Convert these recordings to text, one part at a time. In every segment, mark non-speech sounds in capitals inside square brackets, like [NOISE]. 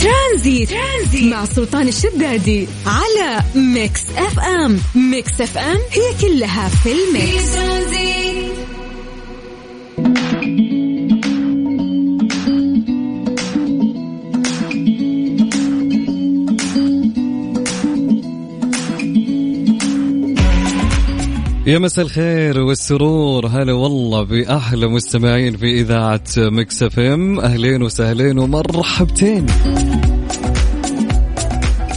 ترانزيت, ترانزيت. مع سلطان الشدادي على Mix FM. Mix FM هي كلها في ال mix. يا مساء الخير والسرور. هلا والله بأحلى مستمعين في إذاعة Mix FM. أهلين وسهلين ومرحبتين.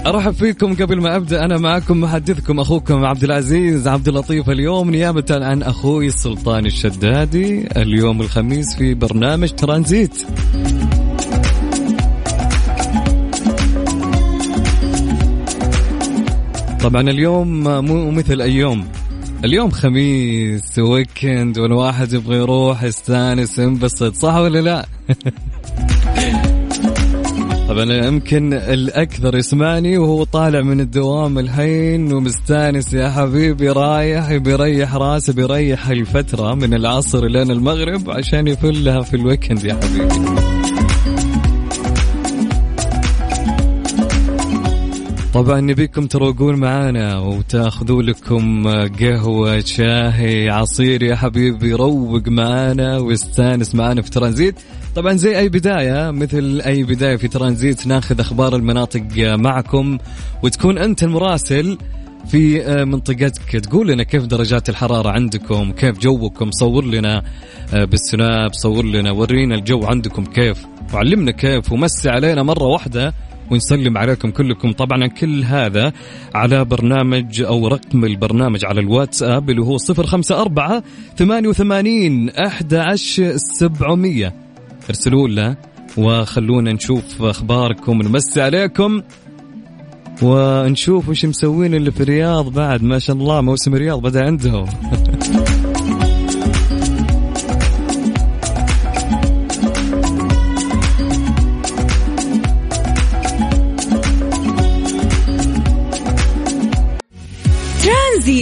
أرحب فيكم قبل ما أبدأ. أنا معكم محدثكم أخوكم عبد العزيز عبد اللطيف اليوم نيابة عن أخوي السلطان الشدادي اليوم الخميس في برنامج ترانزيت. طبعا اليوم مو مثل أيام اليوم خميس ويكند والواحد يبغى يروح يستأنس ينبسط صح ولا لا؟ [LAUGHS] طبعا يمكن الأكثر يسمعني وهو طالع من الدوام الحين ومستانس يا حبيبي رايح بيريح راسه بيريح الفترة من العصر لين المغرب عشان يفلها في ال weekend يا حبيبي. طبعا نبيكم تروقون معانا وتاخذوا لكم قهوة شاهي عصير يا حبيبي روق معانا واستانس معانا في ترانزيت. طبعا زي أي بداية مثل أي بداية في ترانزيت ناخذ أخبار المناطق معكم وتكون أنت المراسل في منطقتك. تقول لنا كيف درجات الحرارة عندكم كيف جوكم صور لنا بالسناب صور لنا ورينا الجو عندكم كيف وعلمنا كيف ومسي علينا مرة واحدة ونسلم عليكم كلكم. طبعا كل هذا على برنامج أو رقم البرنامج على الواتساب اللي هو 054 88 11 700 ارسلوا لنا وخلونا نشوف أخباركم نمسي عليكم ونشوف وش مسوين اللي في الرياض بعد. ما شاء الله موسم الرياض بدأ عندهم. [LAUGHS]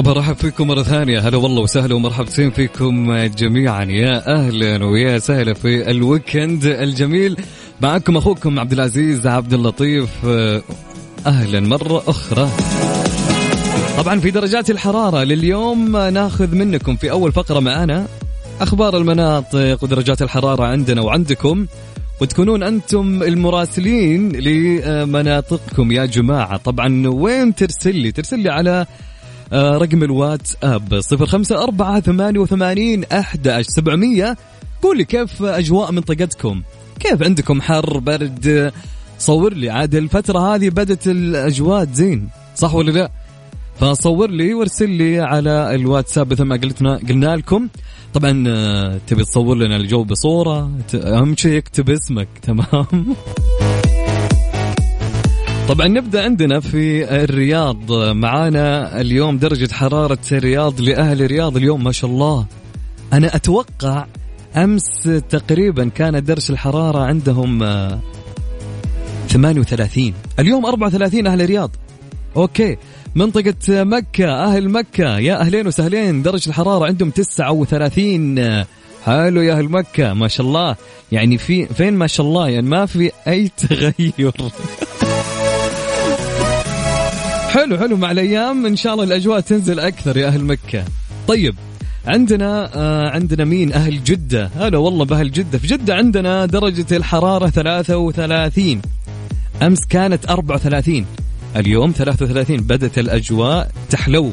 طبعا رحب فيكم مرة ثانية. هلا والله وسهلا ومرحبتين فيكم جميعا. يا أهلا ويا سهلا في الويكند الجميل. معكم أخوكم عبد العزيز عبد اللطيف. أهلا مرة أخرى. طبعا في درجات الحرارة لليوم ناخذ منكم في أول فقرة معنا أخبار المناطق ودرجات الحرارة عندنا وعندكم. وتكونون أنتم المراسلين لمناطقكم. يا جماعة طبعا وين ترسل لي؟ ترسل لي على رقم الواتساب صفر خمسة أربعة ثمانية وثمانين أحد سبعمية. قول لي كيف أجواء منطقتكم؟ كيف عندكم حر برد؟ صور لي. عاد الفترة هذه بدت الأجواء زين صح ولا لا؟ فصور لي وارسل لي على الواتساب مثل ما قلتنا قلنا لكم. طبعا آه، تبي تصور لنا الجو بصورة؟ أهم شيء اكتب اسمك. [LAUGHS] تمام؟ طبعا نبدأ عندنا في الرياض. معانا اليوم درجة حرارة الرياض لأهل الرياض اليوم ما شاء الله. أنا أتوقع أمس تقريبا كان درجة الحرارة عندهم آه، 38 اليوم 34 أهل الرياض. أوكي. منطقة مكة أهل مكة. يا أهلين وسهلين درجة الحرارة عندهم 39 حلو يا أهل مكة ما شاء الله. يعني في فين ما شاء الله؟ يعني ما في أي تغير. [LAUGHS] حلو حلو. مع الأيام إن شاء الله الأجواء تنزل أكثر يا أهل مكة. طيب عندنا آه عندنا مين؟ أهل جدة. هلا والله بأهل جدة. في جدة عندنا درجة الحرارة 33 أمس كانت 34 اليوم 33 بدت الأجواء تحلو.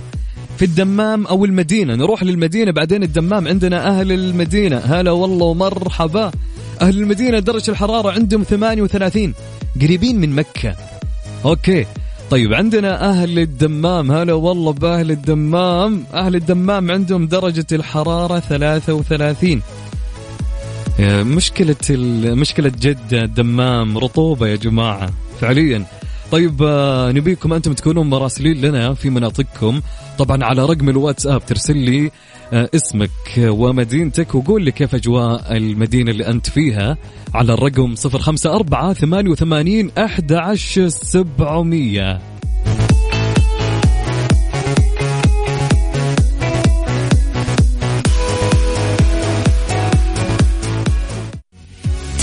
في الدمام أو المدينة. نروح للمدينة بعدين الدمام. عندنا أهل المدينة. هلا والله ومرحبا. أهل المدينة درجة الحرارة عندهم 38 قريبين من مكة. أوكي. طيب عندنا أهل الدمام. هلا والله بأهل الدمام. أهل الدمام عندهم درجة الحرارة 33 مشكلة مشكلة جدة دمام رطوبة يا جماعة فعليا. طيب آه، نبيكم أنتم تكونون مراسلين لنا في مناطقكم. طبعا على رقم الواتساب ترسل لي اسمك ومدينتك وقول لي كيف أجواء المدينة اللي أنت فيها على الرقم 054 88 11700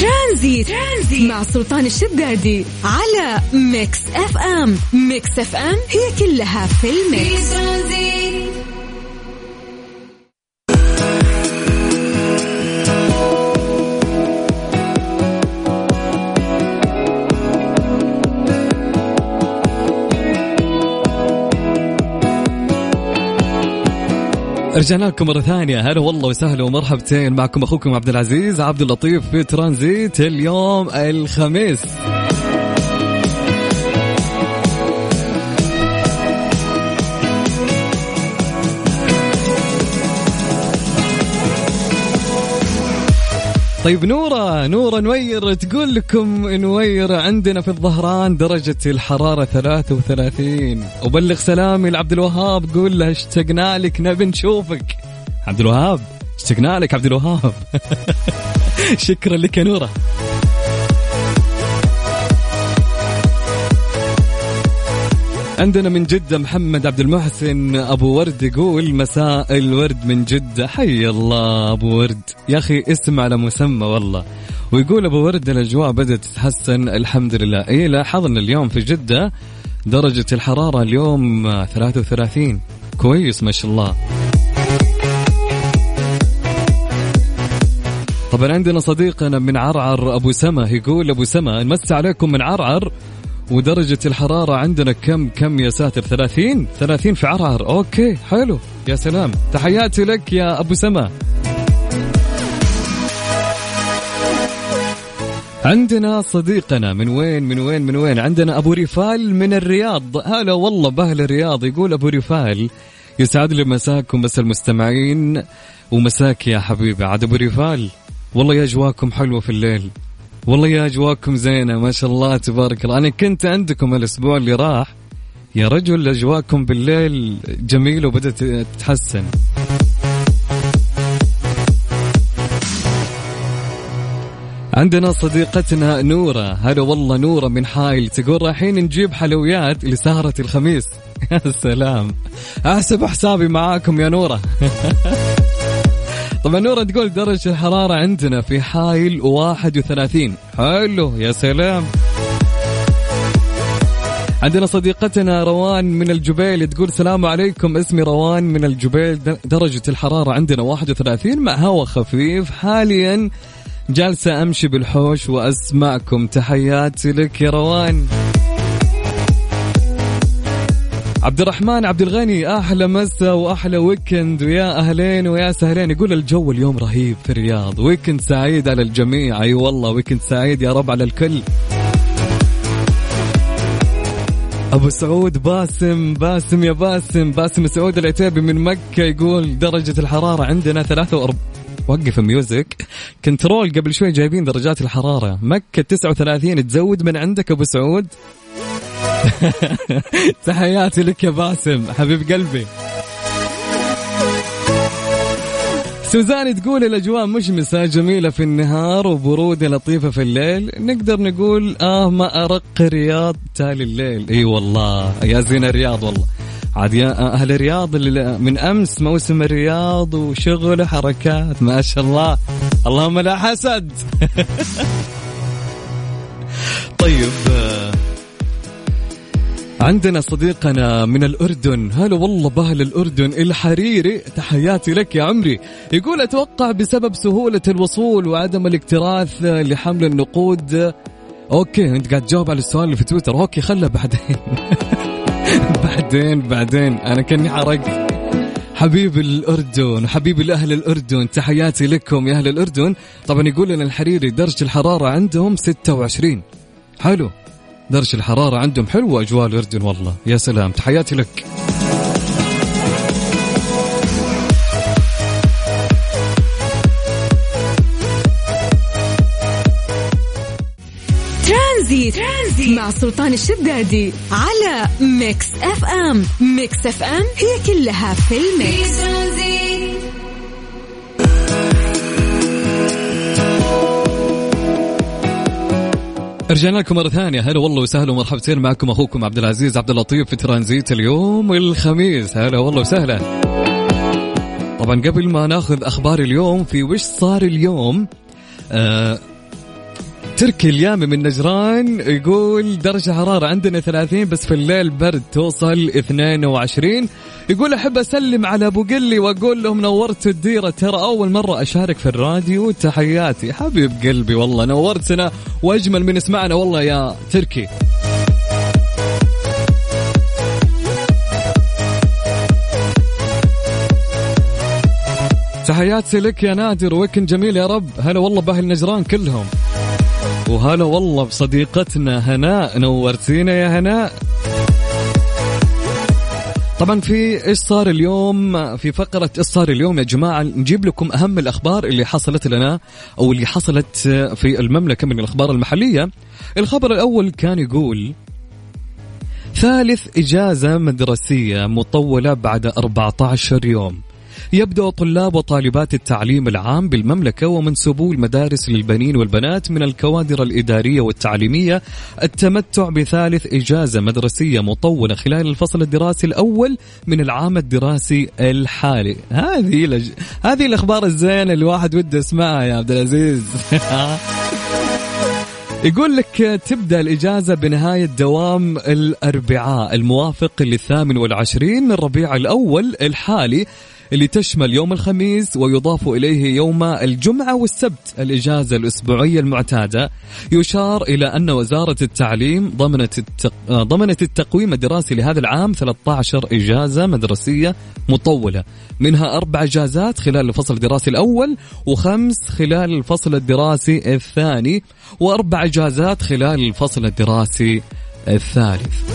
ترانزيت, ترانزيت مع سلطان الشدادي على Mix FM. Mix FM هي كلها في ال mix. في رجعنا لكم مرة ثانية. هلا والله وسهلا ومرحبتين معكم أخوكم عبد العزيز عبد اللطيف في ترانزيت اليوم الخميس. طيب نورة نورة نوير تقول لكم نوير عندنا في الظهران درجة الحرارة 33 وبلغ سلامي لعبد الوهاب قول له اشتقنا لك نبي نشوفك. عبد الوهاب اشتقنا لك عبد الوهاب. [LAUGHS] شكرا لك يا نورة. عندنا من جدة محمد عبد المحسن. أبو ورد يقول مساء الورد من جدة. حي الله أبو ورد. يا أخي اسم على مسمى والله. ويقول أبو ورد الأجواء بدأت تتحسن. الحمد لله. إيه لاحظنا اليوم في جدة. درجة الحرارة اليوم 33 كويس ما شاء الله. طبعا عندنا صديقنا من عرعر أبو سما يقول أبو سما نمسي عليكم من عرعر. ودرجة الحرارة عندنا كم كم يا ساتر؟ 30 30 في عرعر. أوكي حلو. يا سلام. تحياتي لك يا أبو سما. عندنا صديقنا من وين من وين من وين؟ عندنا أبو رفال من الرياض. هلا والله بأهل الرياض. يقول أبو رفال يسعد لي مساكم بس المستمعين ومساك يا حبيبي. عاد أبو رفال والله يا اجواكم حلوة في الليل. والله يا اجواكم زينة ما شاء الله تبارك الله. أنا كنت عندكم الأسبوع اللي راح. يا رجل اجواكم بالليل جميلة وبدأت تتحسن. عندنا صديقتنا نورة. هلا والله نورة من حايل. تقول رايحين نجيب حلويات لسهرة الخميس. [LAUGHS] يا سلام. أحسب حسابي معاكم يا نورة. [LAUGHS] طبعا نورة تقول درجة الحرارة عندنا في حايل 31 حلو يا سلام. عندنا صديقتنا روان من الجبيل تقول السلام عليكم اسمي روان من الجبيل درجة الحرارة عندنا 31 مع هواء خفيف. حاليا جالسة أمشي بالحوش وأسمعكم. تحياتي لك يا روان. عبد الرحمن عبد الغني أحلى مسا وأحلى weekend ويا أهلين ويا سهلين. يقول الجو اليوم رهيب في الرياض. weekend سعيد على الجميع. أي أيوة والله weekend سعيد يا رب على الكل. أبو سعود باسم باسم يا باسم. باسم سعود العتيبي من مكة يقول درجة الحرارة عندنا 43 وقف music control قبل شوي جايبين درجات الحرارة. مكة 39 تزود من عندك أبو سعود؟ [LAUGHS] تحياتي لك يا باسم حبيب قلبي. سوزان تقول الأجواء مشمسة جميلة في النهار وبرودة لطيفة في الليل. نقدر نقول آه ما أرق رياض تالي الليل. إي والله يا زين الرياض والله. عاد يا أهل الرياض اللي من أمس موسم الرياض وشغل حركات ما شاء الله. اللهم لا حسد. [LAUGHS] طيب عندنا صديقنا من الأردن. هلا والله بأهل الأردن الحريري. تحياتي لك يا عمري. يقول أتوقع بسبب سهولة الوصول وعدم الاكتراث لحمل النقود. okay أنت قاعد تجاوب على السؤال اللي في تويتر. okay خله بعدين. [LAUGHS] بعدين بعدين. أنا كأني حرقت. حبيب الأردن حبيب الأهل الأردن تحياتي لكم يا أهل الأردن. طبعا يقول لنا الحريري درجة الحرارة عندهم 26 حلو. درجة الحرارة عندهم حلوة أجواء الأردن والله. يا سلام. تحياتي لك. ترانزيت, ترانزيت مع سلطان الشدادي على Mix FM. Mix FM هي كلها في ال mix. في رجعنا لكم مرة ثانية. هلا والله وسهلا ومرحبتين معكم أخوكم عبد العزيز عبد اللطيف في ترانزيت اليوم الخميس. هلا والله وسهلا. طبعا قبل ما ناخذ أخبار اليوم في وش صار اليوم؟ آه تركي اليامي من نجران يقول درجة حرارة عندنا 30 بس في الليل برد توصل 22 يقول أحب أسلم على أبو قلي وأقول لهم نورت الديرة. ترى أول مرة أشارك في الراديو تحياتي. حبيب قلبي والله نورتنا وأجمل من اسمعنا والله يا تركي. تحياتي لك يا نادر ويكن جميل يا رب. هلا والله بأهل نجران كلهم. وهلا والله بصديقتنا هناء نورتينا يا هناء طبعا في إيش صار اليوم؟ في فقرة إيش صار اليوم يا جماعة؟ نجيب لكم أهم الأخبار اللي حصلت لنا أو اللي حصلت في المملكة من الأخبار المحلية. الخبر الأول كان يقول ثالث إجازة مدرسية مطولة بعد 14 يوم. يبدأ طلاب وطالبات التعليم العام بالمملكة ومنسوبو المدارس للبنين والبنات من الكوادر الإدارية والتعليمية التمتع بثالث إجازة مدرسية مطولة خلال الفصل الدراسي الأول من العام الدراسي الحالي. هذه لج... هذه الأخبار الزينة اللي الواحد وده يسمعها يا عبد العزيز. [LAUGHS] يقول لك تبدأ الإجازة بنهاية دوام الأربعاء الموافق للثامن والعشرين من ربيع الأول الحالي. اللي تشمل يوم الخميس ويضاف إليه يوم الجمعة والسبت. الإجازة الأسبوعية المعتادة يشار إلى أن وزارة التعليم ضمنت التق... ضمنت التقويم الدراسي لهذا العام 13 إجازة مدرسية مطولة. منها أربع إجازات خلال الفصل الدراسي الأول وخمس خلال الفصل الدراسي الثاني وأربع إجازات خلال الفصل الدراسي الثالث.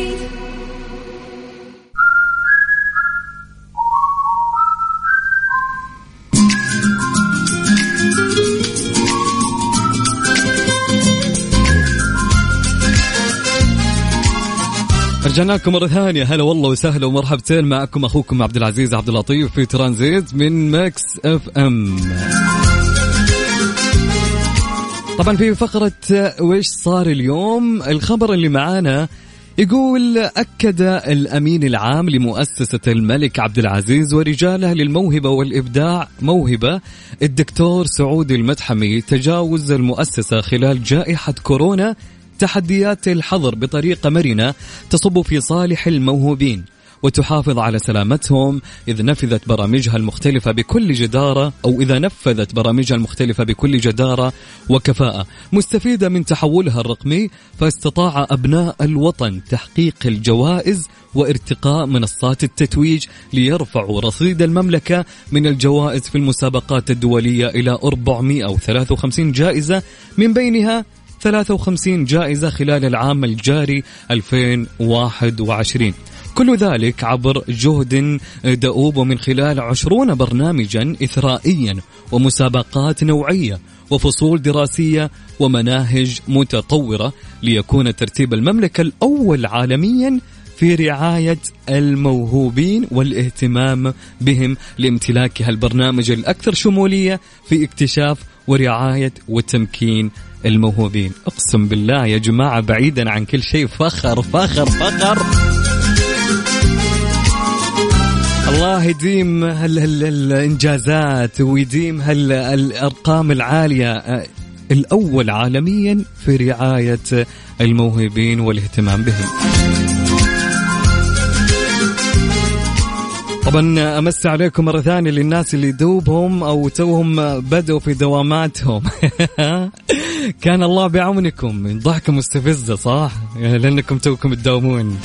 رجعنا لكم مرة ثانية. هلا والله وسهلا ومرحبتين معكم أخوكم عبد العزيز عبد اللطيف في ترانزيت من Mix FM. طبعا في فقرة ويش صار اليوم؟ الخبر اللي معانا يقول أكد الأمين العام لمؤسسة الملك عبد العزيز ورجاله للموهبة والإبداع موهبة الدكتور سعود المدحمي تجاوز المؤسسة خلال جائحة كورونا تحديات الحظر بطريقة مرنة تصب في صالح الموهوبين وتحافظ على سلامتهم إذ نفذت برامجها المختلفة بكل جدارة أو إذا نفذت برامجها المختلفة بكل جدارة وكفاءة. مستفيدة من تحولها الرقمي فاستطاع أبناء الوطن تحقيق الجوائز وارتقاء منصات التتويج ليرفعوا رصيد المملكة من الجوائز في المسابقات الدولية إلى 453 جائزة من بينها 53 جائزة خلال العام الجاري 2021 كل ذلك عبر جهد دؤوب ومن خلال عشرون برنامجا إثرائيا ومسابقات نوعية وفصول دراسية ومناهج متطورة ليكون ترتيب المملكة الأول عالميا في رعاية الموهوبين والاهتمام بهم لامتلاكها البرنامج الأكثر شمولية في اكتشاف ورعاية وتمكين الموهوبين. أقسم بالله يا جماعة بعيدا عن كل شيء. فخر فخر فخر. الله يديم هال الإنجازات ويديم هال الأرقام العالية. الأول عالميا في رعاية الموهوبين والاهتمام بهم. طبعا أمس عليكم مرة ثانية للناس اللي دوبهم أو توهم بدوا في دواماتهم. [LAUGHS] كان الله بعونكم. ضحكة مستفزة صح؟ لأنكم توكم تداومون.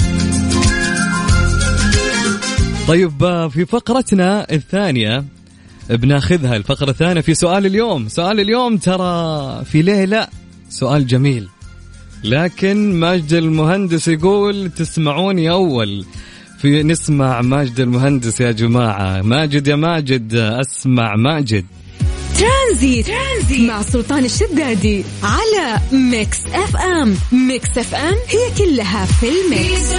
طيب في فقرتنا الثانية بناخذها. الفقرة الثانية في سؤال اليوم. سؤال اليوم ترى في ليه لا؟ سؤال جميل. لكن ماجد المهندس يقول تسمعوني أول. في نسمع ماجد المهندس يا جماعة. ماجد يا ماجد أسمع ماجد. ترانزيت, ترانزيت مع سلطان الشدادي على Mix FM. Mix FM هي كلها في ال mix.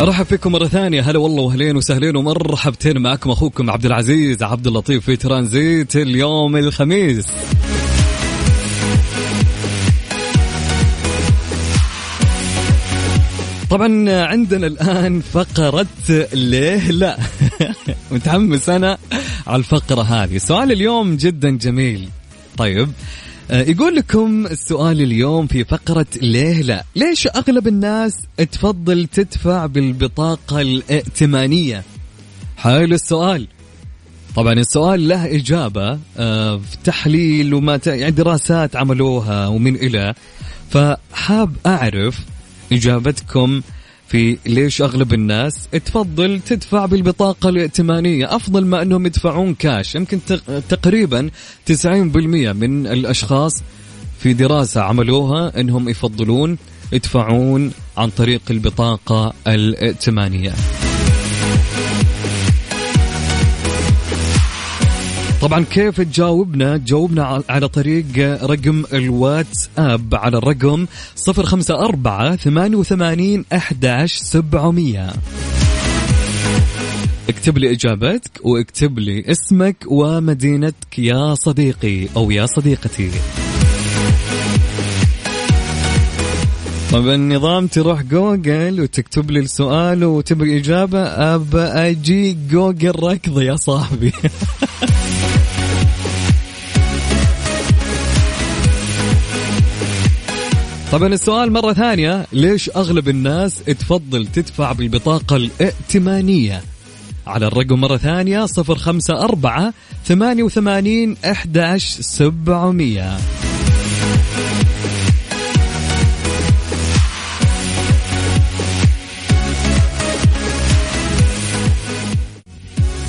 أرحب فيكم مرة ثانية. هلا والله وأهلين وسهلين ومرحبتين معكم أخوكم عبد العزيز عبد اللطيف في ترانزيت اليوم الخميس. طبعا عندنا الآن فقرة ليه لا؟ [LAUGHS] متحمس أنا على الفقرة هذه. سؤال اليوم جدا جميل. طيب يقول لكم السؤال اليوم في فقرة ليه لا ليش أغلب الناس تفضل تدفع بالبطاقة الائتمانية؟ حلو السؤال. طبعا السؤال له إجابة آه، في تحليل وما يعني دراسات عملوها ومن إلى. فحاب أعرف إجابتكم في ليش أغلب الناس تفضل تدفع بالبطاقة الائتمانية؟ أفضل ما أنهم يدفعون كاش يمكن تقريبا 90% من الأشخاص في دراسة عملوها إنهم يفضلون يدفعون عن طريق البطاقة الائتمانية. طبعا كيف تجاوبنا؟ جاوبنا على طريق رقم الواتساب على الرقم 054 88 11 700 اكتب لي إجابتك واكتب لي اسمك ومدينتك يا صديقي أو يا صديقتي. طب النظام تروح جوجل وتكتب لي السؤال وتبغي إجابة أبى أجي جوجل ركض يا صاحبي. [LAUGHS] طبعا السؤال مرة ثانية. ليش أغلب الناس تفضل تدفع بالبطاقة الائتمانية؟ على الرقم مرة ثانية صفر خمسة أربعة ثمانية وثمانين أحداش سبعمية.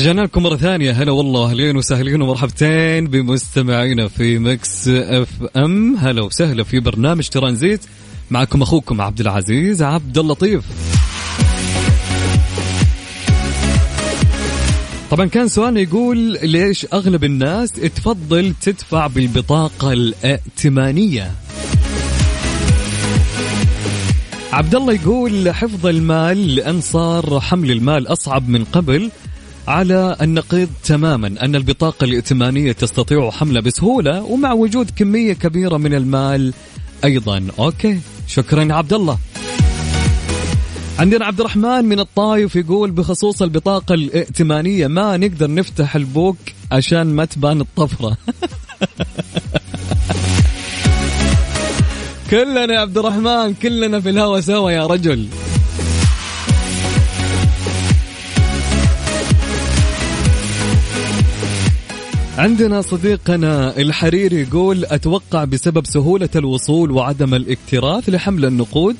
رجعنا لكم مرة ثانية. هلا والله أهلين وسهلين ومرحبتين بمستمعينا في Mix FM. هلا وسهلا في برنامج ترانزيت معكم أخوكم عبد العزيز عبد اللطيف. طبعا كان سؤالنا يقول ليش أغلب الناس تفضل تدفع بالبطاقة الائتمانية؟ عبد الله يقول حفظ المال لأن صار حمل المال أصعب من قبل على النقيض تماما أن البطاقة الائتمانية تستطيع حملها بسهولة ومع وجود كمية كبيرة من المال أيضا. أوكي. شكرا عبد الله. عندنا عبد الرحمن من الطايف يقول بخصوص البطاقة الائتمانية ما نقدر نفتح البوك عشان ما تبان الطفرة. [LAUGHS] كلنا يا عبد الرحمن كلنا في الهوا سوا يا رجل. عندنا صديقنا الحريري يقول أتوقع بسبب سهولة الوصول وعدم الاكتراث لحمل النقود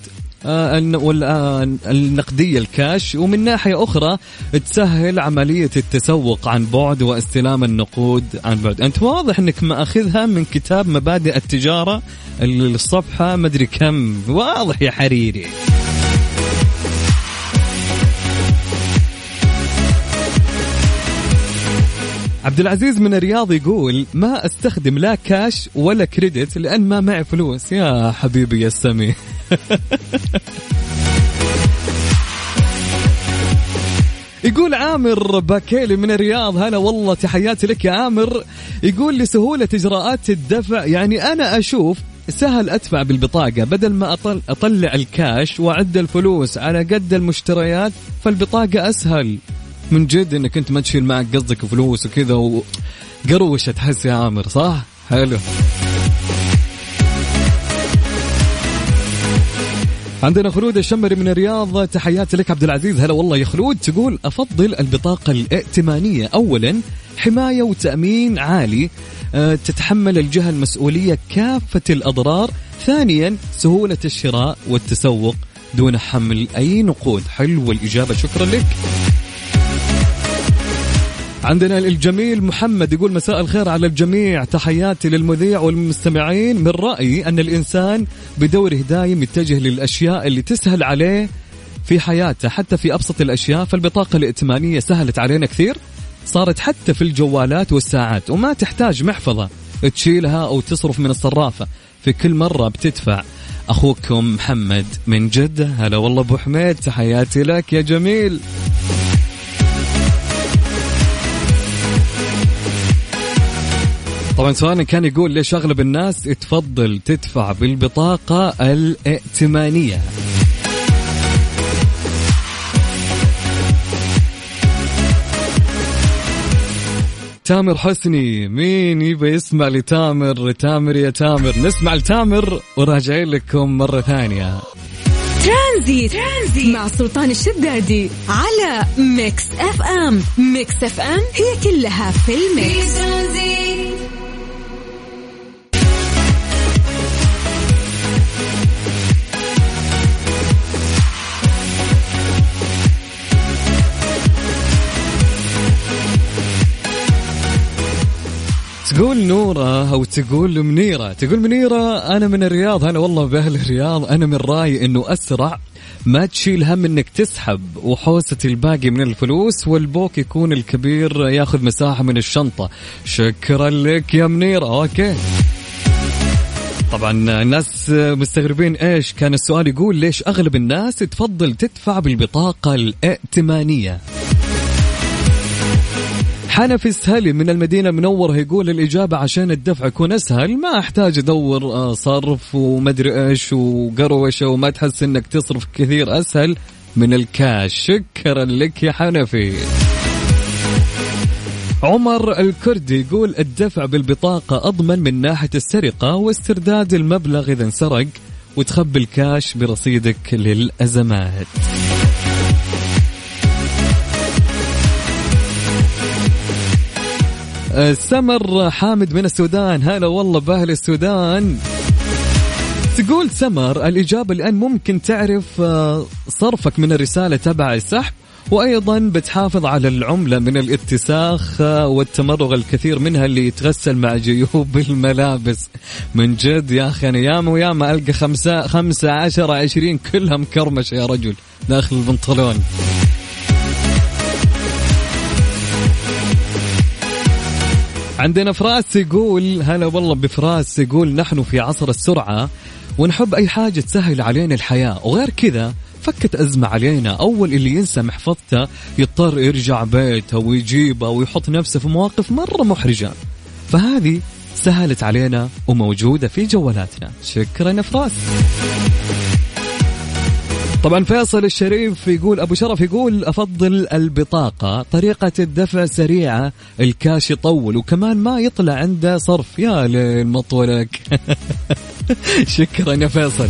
آه، آه، النقدية الكاش ومن ناحية أخرى تسهل عملية التسوق عن بعد واستلام النقود عن بعد. أنت واضح أنك مأخذها من كتاب مبادئ التجارة الصفحة مدري كم. واضح يا حريري. عبد العزيز من الرياض يقول ما أستخدم لا كاش ولا كريدت لأن ما معي فلوس. يا حبيبي يا سمي. [LAUGHS] يقول عامر باكيلي من الرياض هلا والله تحياتي لك يا عامر. يقول لسهولة إجراءات الدفع يعني أنا أشوف سهل أدفع بالبطاقة. بدل ما أطل أطلع الكاش وأعد الفلوس على قد المشتريات فالبطاقة أسهل. من جد إنك أنت ما تشيل معك قصدك فلوس وكذا وقروشه تحس يا عامر صح؟ حلو. عندنا خلود الشمري من الرياض تحياتي لك عبد العزيز. هلا والله يا خلود. تقول أفضل البطاقة الائتمانية. اولا حماية وتأمين عالي. أه تتحمل الجهة المسؤولية كافة الأضرار. ثانيا سهولة الشراء والتسوق دون حمل أي نقود. حلوة الإجابة. شكرا لك. عندنا الجميل محمد يقول مساء الخير على الجميع. تحياتي للمذيع والمستمعين من رأيي أن الإنسان بدوره دايم يتجه للأشياء اللي تسهل عليه في حياته حتى في أبسط الأشياء فالبطاقة الائتمانية سهلت علينا كثير صارت حتى في الجوالات والساعات وما تحتاج محفظة تشيلها أو تصرف من الصرافة في كل مرة بتدفع. أخوكم محمد من جدة. هلا والله أبو حميد تحياتي لك يا جميل. طبعا سؤالنا كان يقول ليش أغلب الناس تفضل تدفع بالبطاقة الائتمانية؟ تامر حسني مين يبى يسمع لتامر؟ تامر يا تامر نسمع لتامر وراجعين لكم مرة ثانية. ترانزيت, ترانزيت مع سلطان الشدادي على Mix FM. Mix FM هي كلها في ال Mix. تقول نورة أو تقول منيرة. تقول منيرة أنا من الرياض. أنا والله بأهل الرياض. أنا من رأيي أنه أسرع. ما تشيل هم إنك تسحب وحوسة الباقي من الفلوس والبوك يكون الكبير ياخذ مساحة من الشنطة. شكرا لك يا منيرة. أوكي. طبعا الناس مستغربين إيش كان السؤال يقول ليش أغلب الناس تفضل تدفع بالبطاقة الائتمانية؟ حنفي السهلي من المدينة المنورة يقول الإجابة عشان الدفع يكون أسهل ما أحتاج أدور صرف ومدري إيش وقروشة وما تحس إنك تصرف كثير أسهل من الكاش. شكرا لك يا حنفي. عمر الكردي يقول الدفع بالبطاقة أضمن من ناحية السرقة واسترداد المبلغ إذا انسرق وتخبي الكاش برصيدك للأزمات. سمر حامد من السودان. هلا والله بأهل السودان. تقول سمر الإجابة الآن ممكن تعرف صرفك من الرسالة تبع السحب وأيضا بتحافظ على العملة من الاتساخ والتمرغ الكثير منها اللي يتغسل مع جيوب [LAUGHS] الملابس. من جد يا أخي أنا ياما وياما ألقى خمسة, خمسة عشر عشرين كلها مكرمشة يا رجل. داخل البنطلون. عندنا فراس يقول هلا والله بفراس يقول نحن في عصر السرعة ونحب أي حاجة تسهل علينا الحياة. وغير كذا فكت أزمة علينا. أول اللي ينسى محفظته يضطر يرجع بيته ويجيبها ويحط نفسه في مواقف مرة محرجة. فهذه سهلت علينا وموجودة في جوالاتنا. شكرا فراس. طبعا فيصل الشريف يقول أبو شرف يقول أفضل البطاقة طريقة الدفع سريعة الكاش يطول وكمان ما يطلع عنده صرف. يا ليل مطولك. [LAUGHS] شكرا يا فيصل.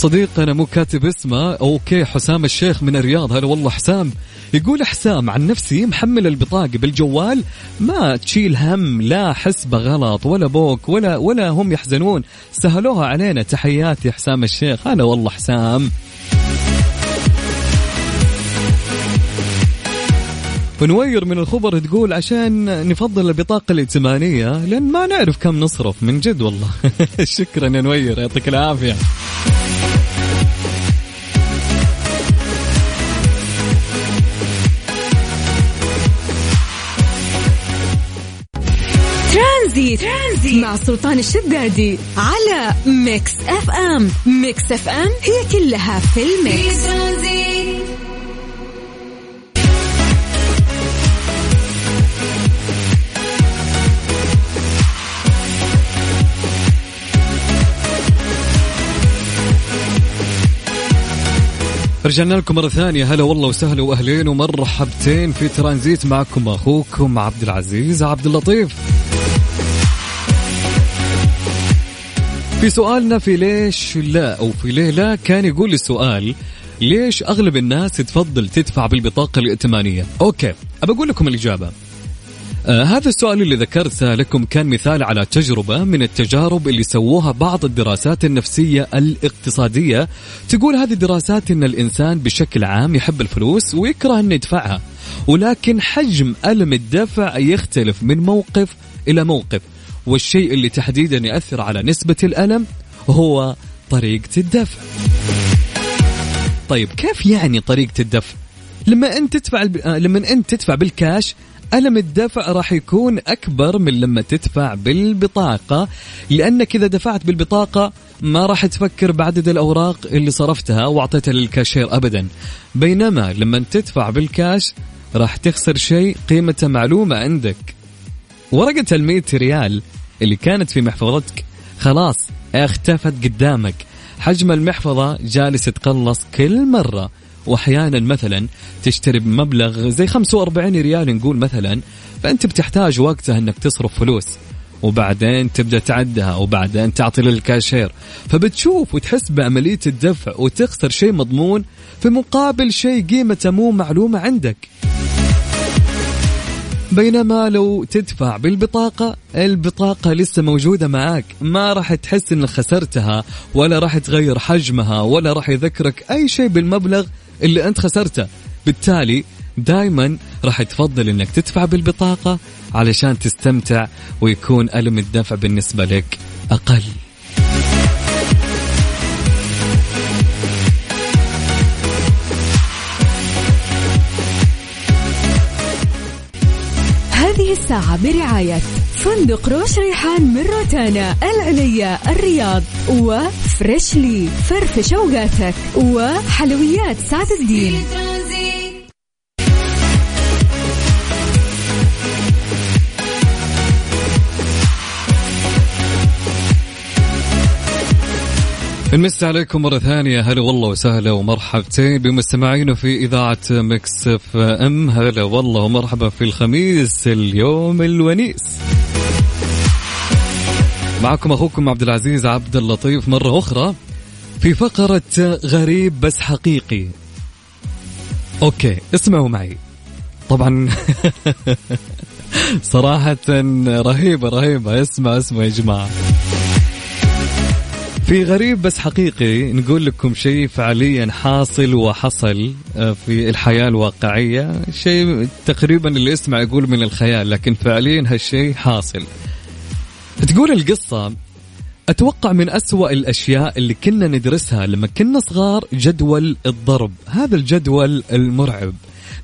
صديقنا مو كاتب اسمه. okay حسام الشيخ من الرياض. هلا والله حسام. يقول حسام عن نفسي محمل البطاقة بالجوال ما تشيل هم لا حسبة غلط ولا بوك ولا ولا هم يحزنون. سهلوها علينا. تحياتي حسام الشيخ. هلا والله حسام. ونوير من الخبر تقول عشان نفضل البطاقة الائتمانية لأن ما نعرف كم نصرف. من جد والله. [LAUGHS] شكرا يا نوير يعطيك العافية. ترانزيت. ترانزيت مع سلطان الشدادي على Mix FM. Mix FM هي كلها في ال Mix. رجعنا لكم مرة ثانية. هلا والله وسهلا وأهلين ومرحبتين في ترانزيت معكم أخوكم عبد العزيز عبد اللطيف. في سؤالنا في ليش لا أو في ليه لا كان يقول السؤال ليش أغلب الناس تفضل تدفع بالبطاقة الائتمانية؟ أوكي أقول لكم الإجابة. آه هذا السؤال اللي ذكرته لكم كان مثال على تجربة من التجارب اللي سووها بعض الدراسات النفسية الاقتصادية. تقول هذه الدراسات إن الإنسان بشكل عام يحب الفلوس ويكره انه يدفعها ولكن حجم ألم الدفع يختلف من موقف إلى موقف. والشيء اللي تحديدا يأثر على نسبة الألم هو طريقة الدفع. طيب كيف يعني طريقة الدفع؟ لما أنت تدفع. آه، لما أنت تدفع بالكاش ألم الدفع راح يكون أكبر من لما تدفع بالبطاقة لأنك إذا دفعت بالبطاقة ما راح تفكر بعدد الأوراق اللي صرفتها وأعطيتها للكاشير أبدا. بينما لما تدفع بالكاش راح تخسر شيء قيمته معلومة عندك. ورقة المية ريال اللي كانت في محفظتك. خلاص اختفت قدامك. حجم المحفظة جالس يتقلص كل مرة. وأحيانا مثلا تشتري بمبلغ زي 45 ريال نقول مثلا فأنت بتحتاج وقتها إنك تصرف فلوس. وبعدين تبدأ تعدها وبعدين تعطي للكاشير. فبتشوف وتحس بعمليه الدفع وتخسر شيء مضمون في مقابل شيء قيمته مو معلومة عندك. بينما لو تدفع بالبطاقة البطاقة لسه موجودة معاك. ما راح تحس انك خسرتها ولا راح تغير حجمها ولا راح يذكرك أي شيء بالمبلغ اللي أنت خسرته. بالتالي دائما راح تفضل إنك تدفع بالبطاقة علشان تستمتع ويكون ألم الدفع بالنسبة لك أقل. هذه الساعة برعاية فندق روش ريحان من روتانا العليا الرياض وفريشلي فرفش أوقاتك وحلويات سعد الدين. نمس عليكم مرة ثانية. هلا والله وسهلا ومرحبتين بمستمعينا في إذاعة Mix FM. هلا والله ومرحبا في الخميس اليوم الونيس. معكم أخوكم عبد العزيز عبد اللطيف. مرة أخرى في فقرة غريب بس حقيقي. أوكي اسمعوا معي. طبعا [LAUGHS] صراحة رهيبة رهيبة. اسمع اسمع يا جماعة. في غريب بس حقيقي نقول لكم شيء فعليا حاصل وحصل آه، في الحياة الواقعية. شيء تقريبا اللي يسمع يقول من الخيال لكن فعليا هالشيء حاصل. تقول القصة أتوقع من أسوأ الأشياء اللي كنا ندرسها لما كنا صغار جدول الضرب. هذا الجدول المرعب.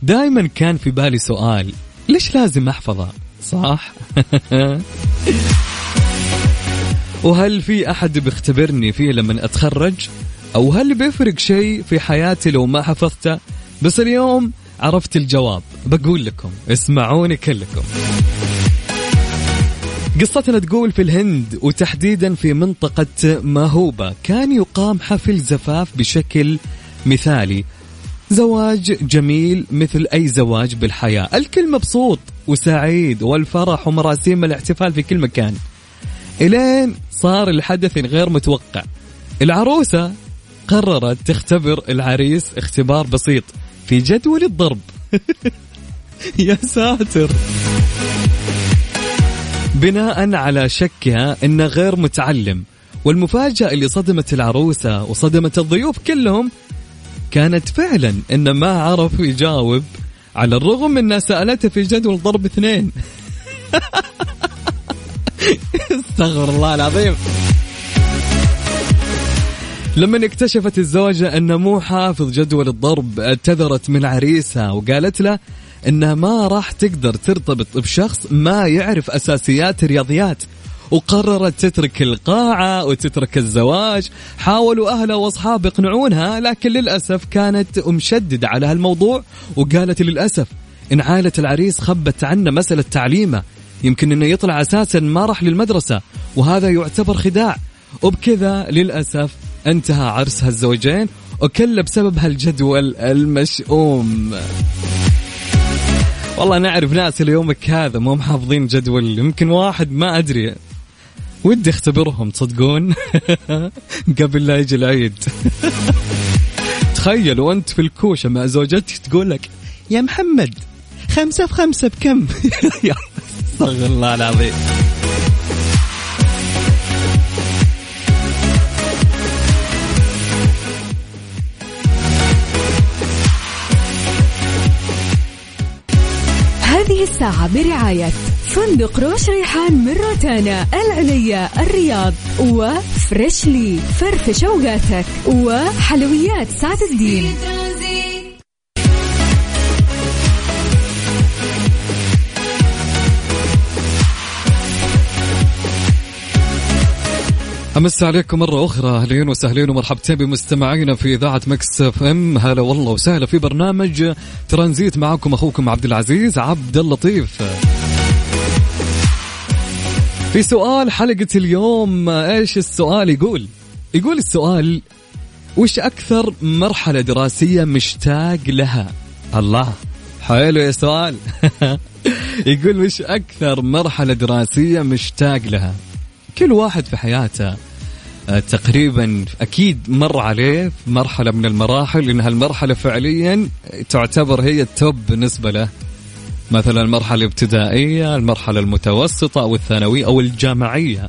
دائما كان في بالي سؤال ليش لازم أحفظه؟ صح؟ [LAUGHS] وهل في أحد بيختبرني فيه لما أتخرج؟ أو هل بيفرق شيء في حياتي لو ما حفظته؟ بس اليوم عرفت الجواب. بقول لكم اسمعوني كلكم. قصتنا تقول في الهند وتحديدا في منطقة ماهوبة كان يقام حفل زفاف بشكل مثالي. زواج جميل مثل أي زواج بالحياة. الكل مبسوط وسعيد والفرح ومراسيم الاحتفال في كل مكان. إلين صار الحدث غير متوقع. العروسة قررت تختبر العريس اختبار بسيط في جدول الضرب. [LAUGHS] يا ساتر. بناء على شكها إنه غير متعلم والمفاجأة اللي صدمت العروسة وصدمت الضيوف كلهم كانت فعلا إنه ما عرف يجاوب على الرغم إنها سألته في جدول ضرب اثنين. [LAUGHS] [LAUGHS] استغفر الله العظيم. لما اكتشفت الزوجة أنه مو حافظ جدول الضرب اعتذرت من عريسها وقالت له أنها ما راح تقدر ترتبط بشخص ما يعرف أساسيات الرياضيات وقررت تترك القاعة وتترك الزواج. حاولوا أهلها وأصحاب يقنعونها لكن للأسف كانت مشددة على هالموضوع وقالت للأسف إن عائلة العريس خبت عنه مسألة تعليمه. يمكن إنه يطلع أساسا ما راح للمدرسة وهذا يعتبر خداع. وبكذا للأسف انتهى عرس هالزوجين وكله بسبب هالجدول المشؤوم. والله نعرف ناس ليومك هذا مو محافظين جدول يمكن واحد ما أدري. ودي اختبرهم تصدقون؟ [LAUGHS] قبل لا يجي العيد. تخيل وأنت في الكوشة مع زوجتك تقول لك يا محمد خمسة في خمسة بكم؟ [LAUGHS] استغفر الله العظيم. هذه الساعة برعاية فندق روش ريحان من روتانا العليا الرياض وفريشلي فرفش أوقاتك وحلويات سعد الدين. أمس عليكم مرة أخرى. أهلين وسهلين ومرحبتين بمستمعينا في إذاعة Mix FM. هلا والله وسهلا في برنامج ترانزيت معكم أخوكم عبد العزيز عبد اللطيف. في سؤال حلقة اليوم إيش السؤال يقول؟ يقول السؤال وش أكثر مرحلة دراسية مشتاق لها؟ الله حلو يا سؤال. [LAUGHS] يقول وش أكثر مرحلة دراسية مشتاق لها؟ كل واحد في حياته آه، تقريبا أكيد مر عليه في مرحلة من المراحل لأن هالمرحلة فعليا تعتبر هي ال top بالنسبة له. مثلا المرحلة الابتدائية المرحلة المتوسطة أو الثانوية أو الجامعية.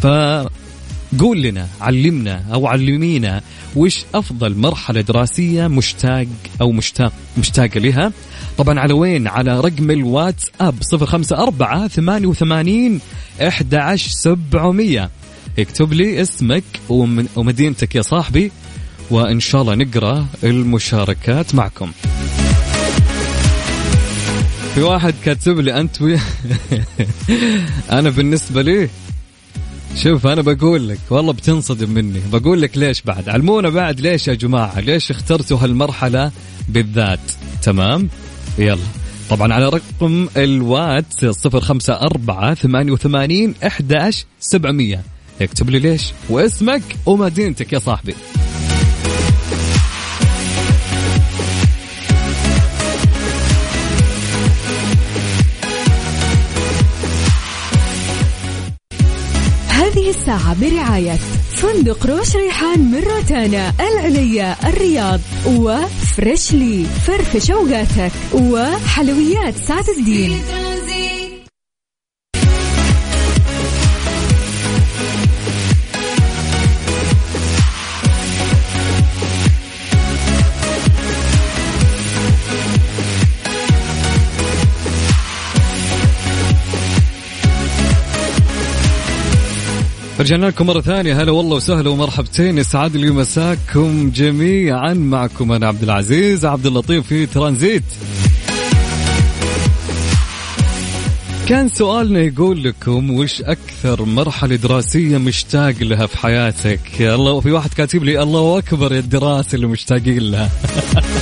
فقول لنا علمنا أو علمينا وش أفضل مرحلة دراسية مشتاق أو مشتاق مشتاق لها؟ طبعا على وين؟ على رقم الواتس اب 054 88 11700 اكتب لي اسمك ومدينتك يا صاحبي وإن شاء الله نقرأ المشاركات معكم. في واحد كاتب لي أنت وي... [LAUGHS] أنا بالنسبة لي شوف أنا بقول لك والله بتنصدم مني. بقول لك ليش بعد؟ علمونا بعد ليش يا جماعة؟ ليش اخترتوا هالمرحلة بالذات؟ تمام؟ يلا. طبعا على رقم الواتس 054 88 11 700 اكتب لي ليش واسمك ومدينتك يا صاحبي. هذه الساعة برعاية فندق روش ريحان من روتانا العليا الرياض وفريشلي فرفش أوقاتك وحلويات سعد الدين. رجعنا لكم مرة ثانية. هلا والله وسهلا ومرحبتين. يسعد لي مساكم جميعا. معكم أنا عبد العزيز عبد اللطيف في ترانزيت. كان سؤالنا يقول لكم وش أكثر مرحلة دراسية مشتاق لها في حياتك؟ الله وفي واحد كاتب لي الله أكبر الدراسة اللي مشتاقين لها. [LAUGHS]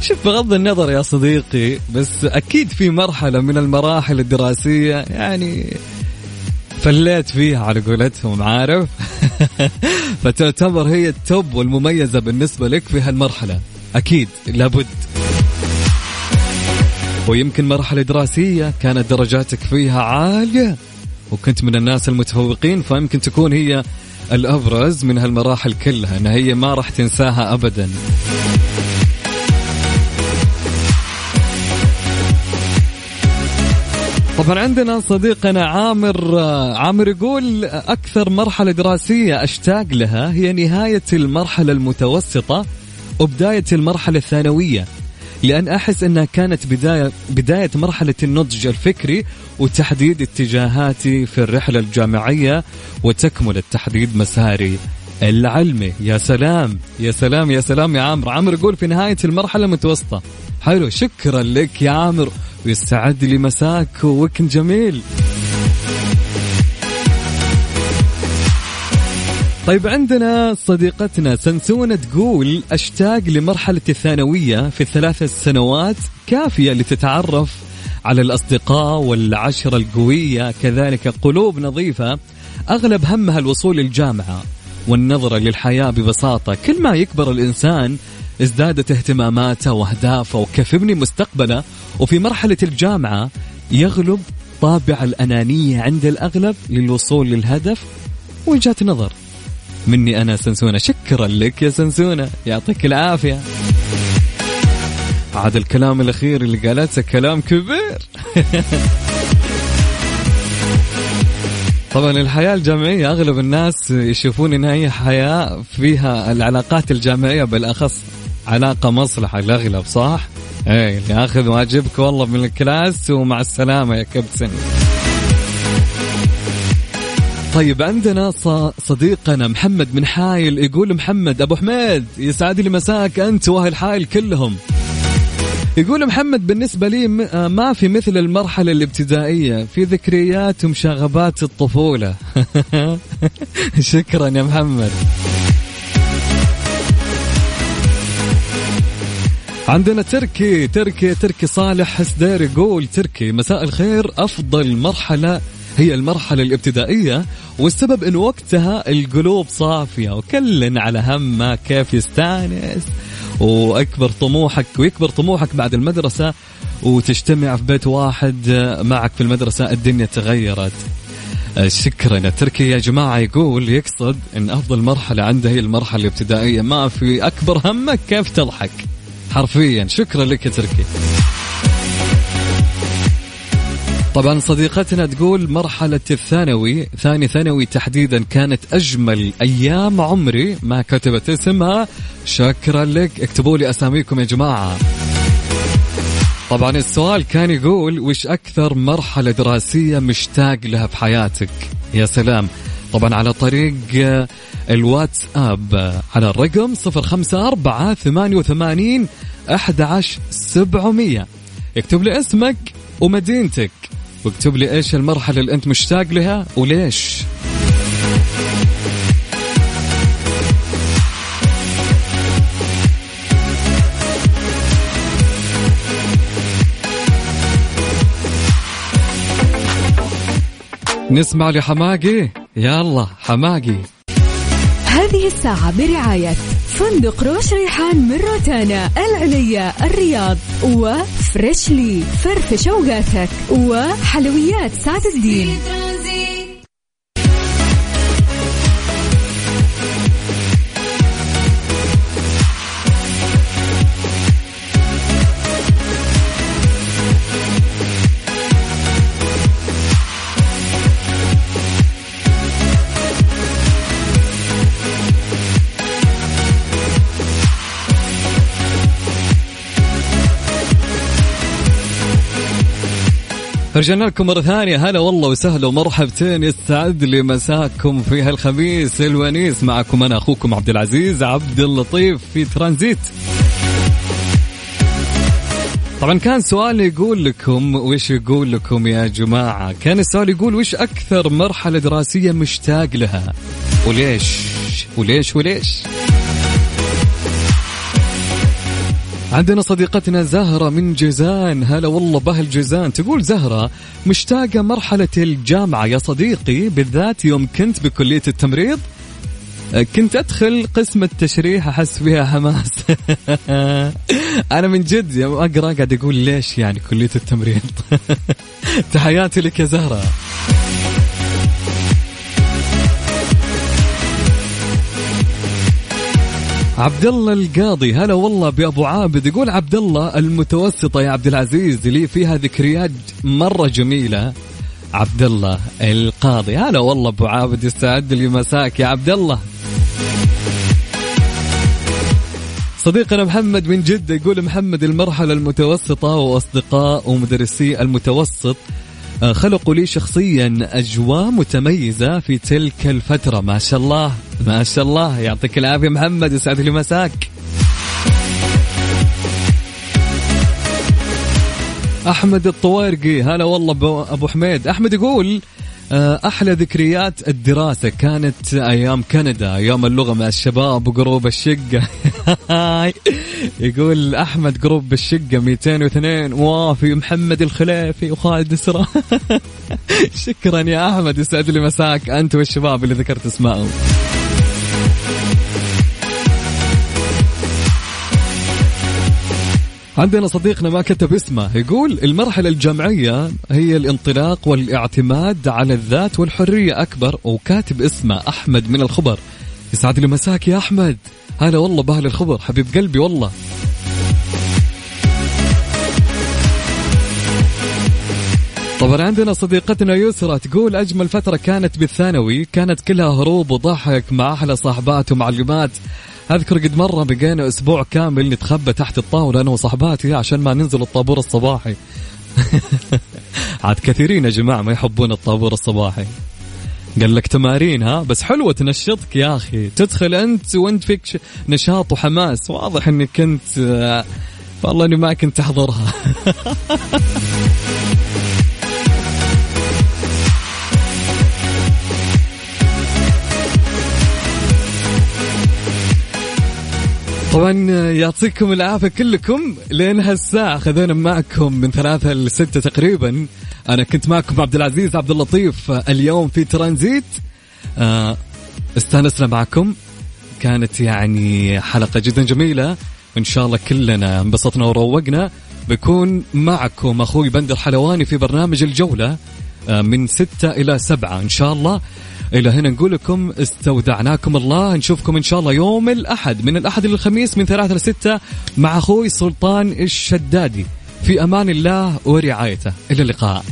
شوف بغض النظر يا صديقي بس أكيد في مرحلة من المراحل الدراسية يعني فليت فيها على قولتهم عارف؟ [LAUGHS] فتعتبر هي التوب والمميزة بالنسبة لك في هالمرحلة. أكيد لابد. ويمكن مرحلة دراسية كانت درجاتك فيها عالية وكنت من الناس المتفوقين فيمكن تكون هي الأبرز من هالمراحل كلها أنها هي ما راح تنساها أبدا. طبعا عندنا صديقنا عامر عامر يقول أكثر مرحلة دراسية أشتاق لها هي نهاية المرحلة المتوسطة وبداية المرحلة الثانوية لأن أحس أنها كانت بداية بداية مرحلة النضج الفكري وتحديد اتجاهاتي في الرحلة الجامعية وتكملة تحديد مساري. العلمي يا سلام يا سلام يا سلام يا عامر. عامر يقول في نهاية المرحلة المتوسطة حلو شكرا لك يا عامر. ويستعد لي مساك جميل. طيب عندنا صديقتنا سنسونة تقول أشتاق لمرحلة الثانوية في الثلاث سنوات كافية لتتعرف على الأصدقاء والعشرة القوية. كذلك قلوب نظيفة أغلب همها الوصول للجامعة. والنظرة للحياة ببساطة. كل ما يكبر الإنسان ازدادت اهتماماته وأهدافه وكيف يبني مستقبله وفي مرحلة الجامعة يغلب طابع الأنانية عند الأغلب للوصول للهدف وجهة نظر. مني أنا سنسونة شكرا لك يا سنسونة. يعطيك العافية. عاد الكلام الأخير اللي قالته كلام كبير. [LAUGHS] طبعا الحياة الجامعية أغلب الناس يشوفون إنها هي حياة فيها العلاقات الجامعية بالأخص علاقة مصلحة الأغلب صح؟ إيه اللي اخذ واجبك والله من الكلاس ومع السلامة يا كابتن طيب عندنا صديقنا محمد من حايل يقول محمد أبو حميد يسعد لي مساك أنت وأهل حايل كلهم يقول محمد بالنسبة لي ما في مثل المرحلة الابتدائية. في ذكريات ومشاغبات الطفولة. [LAUGHS] شكرا يا محمد. عندنا تركي تركي تركي صالح حسدير يقول تركي مساء الخير أفضل مرحلة هي المرحلة الابتدائية والسبب أن وقتها القلوب صافية وكل على همه كيف يستانس. وأكبر طموحك ويكبر طموحك بعد المدرسة وتجتمع في بيت واحد معك في المدرسة الدنيا تغيرت. شكرا. تركي يا جماعة يقول يقصد إن أفضل مرحلة عنده هي المرحلة الابتدائية. ما في أكبر همك كيف تضحك؟ حرفيا. شكرا لك يا تركي. طبعا صديقتنا تقول مرحلة الثانوي ثاني ثانوي تحديدا كانت أجمل أيام عمري ما كتبت اسمها. شكرا لك. اكتبوا لي أساميكم يا جماعة. طبعا السؤال كان يقول وش أكثر مرحلة دراسية مشتاق لها في حياتك؟ يا سلام. طبعا على طريق الواتساب على الرقم 054 88 11700 اكتب لي اسمك ومدينتك. واكتب لي إيش المرحلة اللي أنت مشتاق لها وليش. نسمع لحماقي؟ يلا حماقي. هذه الساعة برعاية فندق روش ريحان من روتانا العليا الرياض وفريشلي فرفش أوقاتك وحلويات سعد الدين. رجعنا لكم مرة ثانية. هلا والله وسهلا ومرحبتين. يستعد لي مساكم في هالخميس الونيس. معكم أنا أخوكم عبد العزيز عبد اللطيف في ترانزيت. طبعا كان سؤال يقول لكم وش يقول لكم يا جماعة؟ كان السؤال يقول وش أكثر مرحلة دراسية مشتاق لها؟ وليش؟ وليش؟ وليش؟ عندنا صديقتنا زهرة من جيزان. هلا والله بأهل جيزان. تقول زهرة مشتاقة مرحلة الجامعة يا صديقي بالذات يوم كنت بكلية التمريض كنت أدخل قسم التشريح أحس فيها حماس. [LAUGHS] أنا من جد يوم أقرأ قاعد أقول ليش يعني كلية التمريض؟ [LAUGHS] تحياتي لك يا زهرة. عبد الله القاضي هلا والله بأبو عابد. يقول عبد الله المتوسطة يا عبد العزيز لي فيها ذكريات مرة جميلة. عبد الله القاضي هلا والله أبو عابد يستعد لي مساك يا عبد الله صديقنا محمد من جدة يقول محمد المرحلة المتوسطة وأصدقاء ومدرسي المتوسط. خلقوا لي شخصيا أجواء متميزة في تلك الفترة. ما شاء الله ما شاء الله. يعطيك العافية محمد يسعد لي مساك. أحمد الطويرقي هلا والله أبو حميد. أحمد يقول أحلى ذكريات الدراسة كانت أيام كندا أيام اللغة مع الشباب وقروب الشقة. [LAUGHS] يقول أحمد قروب الشقه 202 وافي محمد الخليفي وخالد اسره [LAUGHS] شكرا يا أحمد يسعد لي مساك أنت والشباب اللي ذكرت اسمائهم. عندنا صديقنا ما كتب اسمه. يقول المرحلة الجامعية هي الانطلاق والاعتماد على الذات والحرية. أكبر وكاتب اسمه أحمد من الخبر. يسعد لي مساك يا أحمد. هلا والله بأهل الخبر. حبيب قلبي والله. طبعا عندنا صديقتنا يسرى تقول أجمل فترة كانت بالثانوي كانت كلها هروب وضحك مع أحلى صاحبات ومعلمات أذكر قد مرة بقينا أسبوع كامل نتخبى تحت الطاولة أنا وصحباتي عشان ما ننزل الطابور الصباحي. [LAUGHS] عاد كثيرين يا جماعة ما يحبون الطابور الصباحي. قال لك تمارين ها؟ بس حلوة تنشطك يا أخي. تدخل أنت وأنت فيك نشاط وحماس. واضح أنك كنت آه، والله أني ما كنت أحضرها. [LAUGHS] طبعا يعطيكم العافية كلكم. لين هالساعة خذينا معكم من ثلاثة لستة تقريبا. أنا كنت معكم عبد العزيز عبد اللطيف اليوم في ترانزيت. آه، استانسنا معكم. كانت يعني حلقة جدا جميلة. وان شاء الله كلنا انبسطنا وروقنا. بكون معكم أخوي بندر حلواني في برنامج الجولة آه، من ستة إلى سبعة إن شاء الله. إلى هنا نقول لكم استودعناكم الله. نشوفكم إن شاء الله يوم الأحد من الأحد للخميس من ثلاثة لستة مع أخوي سلطان الشدادي. في أمان الله ورعايته. إلى اللقاء.